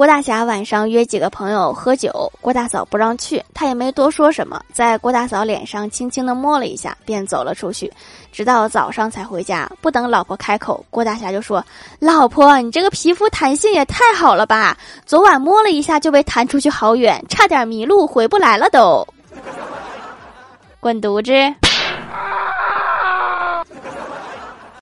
郭大侠晚上约几个朋友喝酒，郭大嫂不让去，他也没多说什么，在郭大嫂脸上轻轻的摸了一下，便走了出去，直到早上才回家。不等老婆开口，郭大侠就说：“老婆，你这个皮肤弹性也太好了吧！昨晚摸了一下就被弹出去好远，差点迷路回不来了都。”滚犊子！